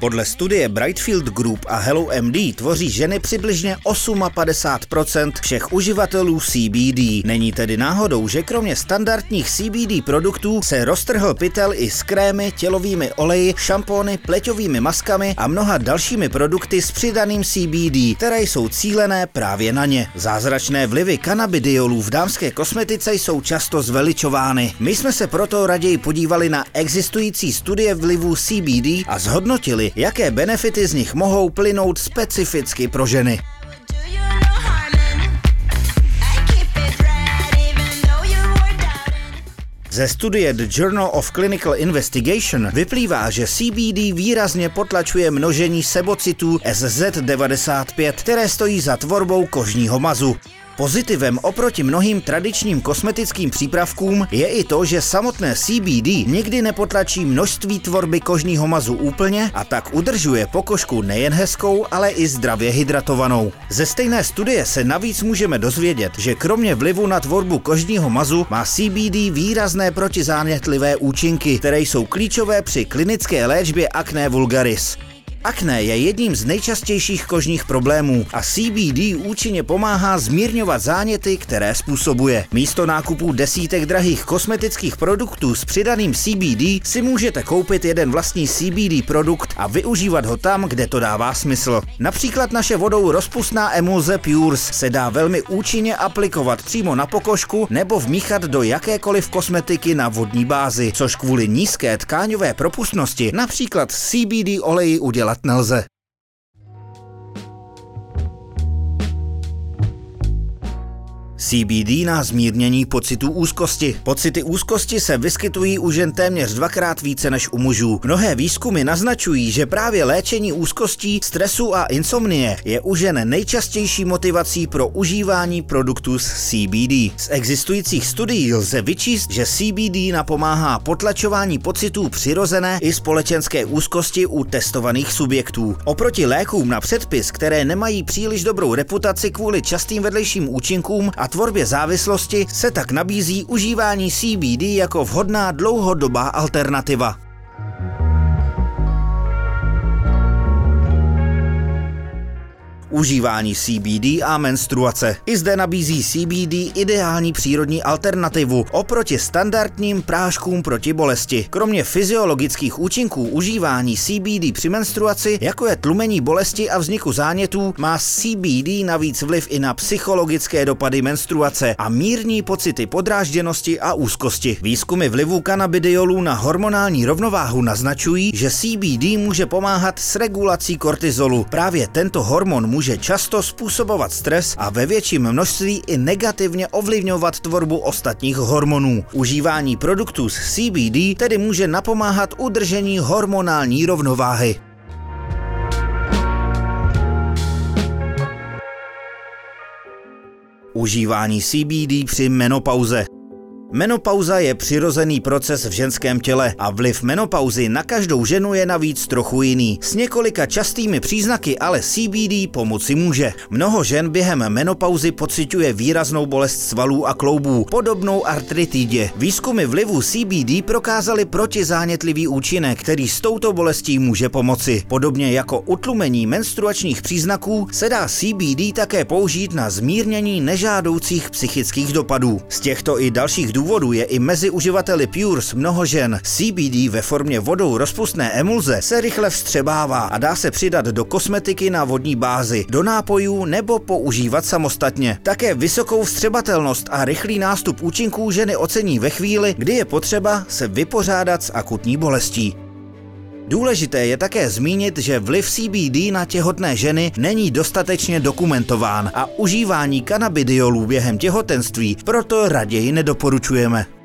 Podle studie Brightfield Group a Hello MD tvoří ženy přibližně 58% všech uživatelů CBD. Není tedy náhodou, že kromě standardních CBD produktů se roztrhl pytel i s krémy, tělovými oleji, šampóny, pleťovými maskami a mnoha dalšími produkty s přidaným CBD, které jsou cílené právě na ně. Zázračné vlivy kanabidiolů v dámské kosmetice jsou často zveličovány. My jsme se proto raději podívali na existující studie vlivů CBD a zhodnotili, jaké benefity z nich mohou plynout specificky pro ženy. Ze studie The Journal of Clinical Investigation vyplývá, že CBD výrazně potlačuje množení sebocitů SZ95, které stojí za tvorbou kožního mazu. Pozitivem oproti mnohým tradičním kosmetickým přípravkům je i to, že samotné CBD nikdy nepotlačí množství tvorby kožního mazu úplně a tak udržuje pokožku nejen hezkou, ale i zdravě hydratovanou. Ze stejné studie se navíc můžeme dozvědět, že kromě vlivu na tvorbu kožního mazu má CBD výrazné protizánětlivé účinky, které jsou klíčové při klinické léčbě akné vulgaris. Akné je jedním z nejčastějších kožních problémů a CBD účinně pomáhá zmírňovat záněty, které způsobuje. Místo nákupu desítek drahých kosmetických produktů s přidaným CBD si můžete koupit jeden vlastní CBD produkt a využívat ho tam, kde to dává smysl. Například naše vodou rozpustná emulze Pures se dá velmi účinně aplikovat přímo na pokožku nebo vmíchat do jakékoliv kosmetiky na vodní bázi, což kvůli nízké tkáňové propustnosti například CBD oleji udělá dělat nelze. CBD na zmírnění pocitů úzkosti. Pocity úzkosti se vyskytují u žen téměř dvakrát více než u mužů. Mnohé výzkumy naznačují, že právě léčení úzkostí, stresu a insomnie je u žen nejčastější motivací pro užívání produktů z CBD. Z existujících studií lze vyčíst, že CBD napomáhá potlačování pocitů přirozené i společenské úzkosti u testovaných subjektů. Oproti lékům na předpis, které nemají příliš dobrou reputaci kvůli častým vedlejším účinkům a tvorbě závislosti se tak nabízí užívání CBD jako vhodná dlouhodobá alternativa. Užívání CBD a menstruace. I zde nabízí CBD ideální přírodní alternativu oproti standardním práškům proti bolesti. Kromě fyziologických účinků užívání CBD při menstruaci, jako je tlumení bolesti a vzniku zánětů, má CBD navíc vliv i na psychologické dopady menstruace a mírní pocity podrážděnosti a úzkosti. Výzkumy vlivu kanabidiolů na hormonální rovnováhu naznačují, že CBD může pomáhat s regulací kortizolu. Právě tento hormon může může často způsobovat stres a ve větším množství i negativně ovlivňovat tvorbu ostatních hormonů. Užívání produktů z CBD tedy může napomáhat udržení hormonální rovnováhy. Užívání CBD při menopauze. Menopauza je přirozený proces v ženském těle a vliv menopauzy na každou ženu je navíc trochu jiný. S několika častými příznaky ale CBD pomoci může. Mnoho žen během menopauzy pociťuje výraznou bolest svalů a kloubů, podobnou artritidě. Výzkumy vlivu CBD prokázaly protizánětlivý účinek, který s touto bolestí může pomoci. Podobně jako utlumení menstruačních příznaků se dá CBD také použít na zmírnění nežádoucích psychických dopadů. Z těchto i dalších důvodů je i mezi uživateli Pures mnoho žen. CBD ve formě vodou rozpustné emulze se rychle vstřebává a dá se přidat do kosmetiky na vodní bázi, do nápojů nebo používat samostatně. Také vysokou vstřebatelnost a rychlý nástup účinků ženy ocení ve chvíli, kdy je potřeba se vypořádat s akutní bolestí. Důležité je také zmínit, že vliv CBD na těhotné ženy není dostatečně dokumentován a užívání kanabidiolů během těhotenství proto raději nedoporučujeme.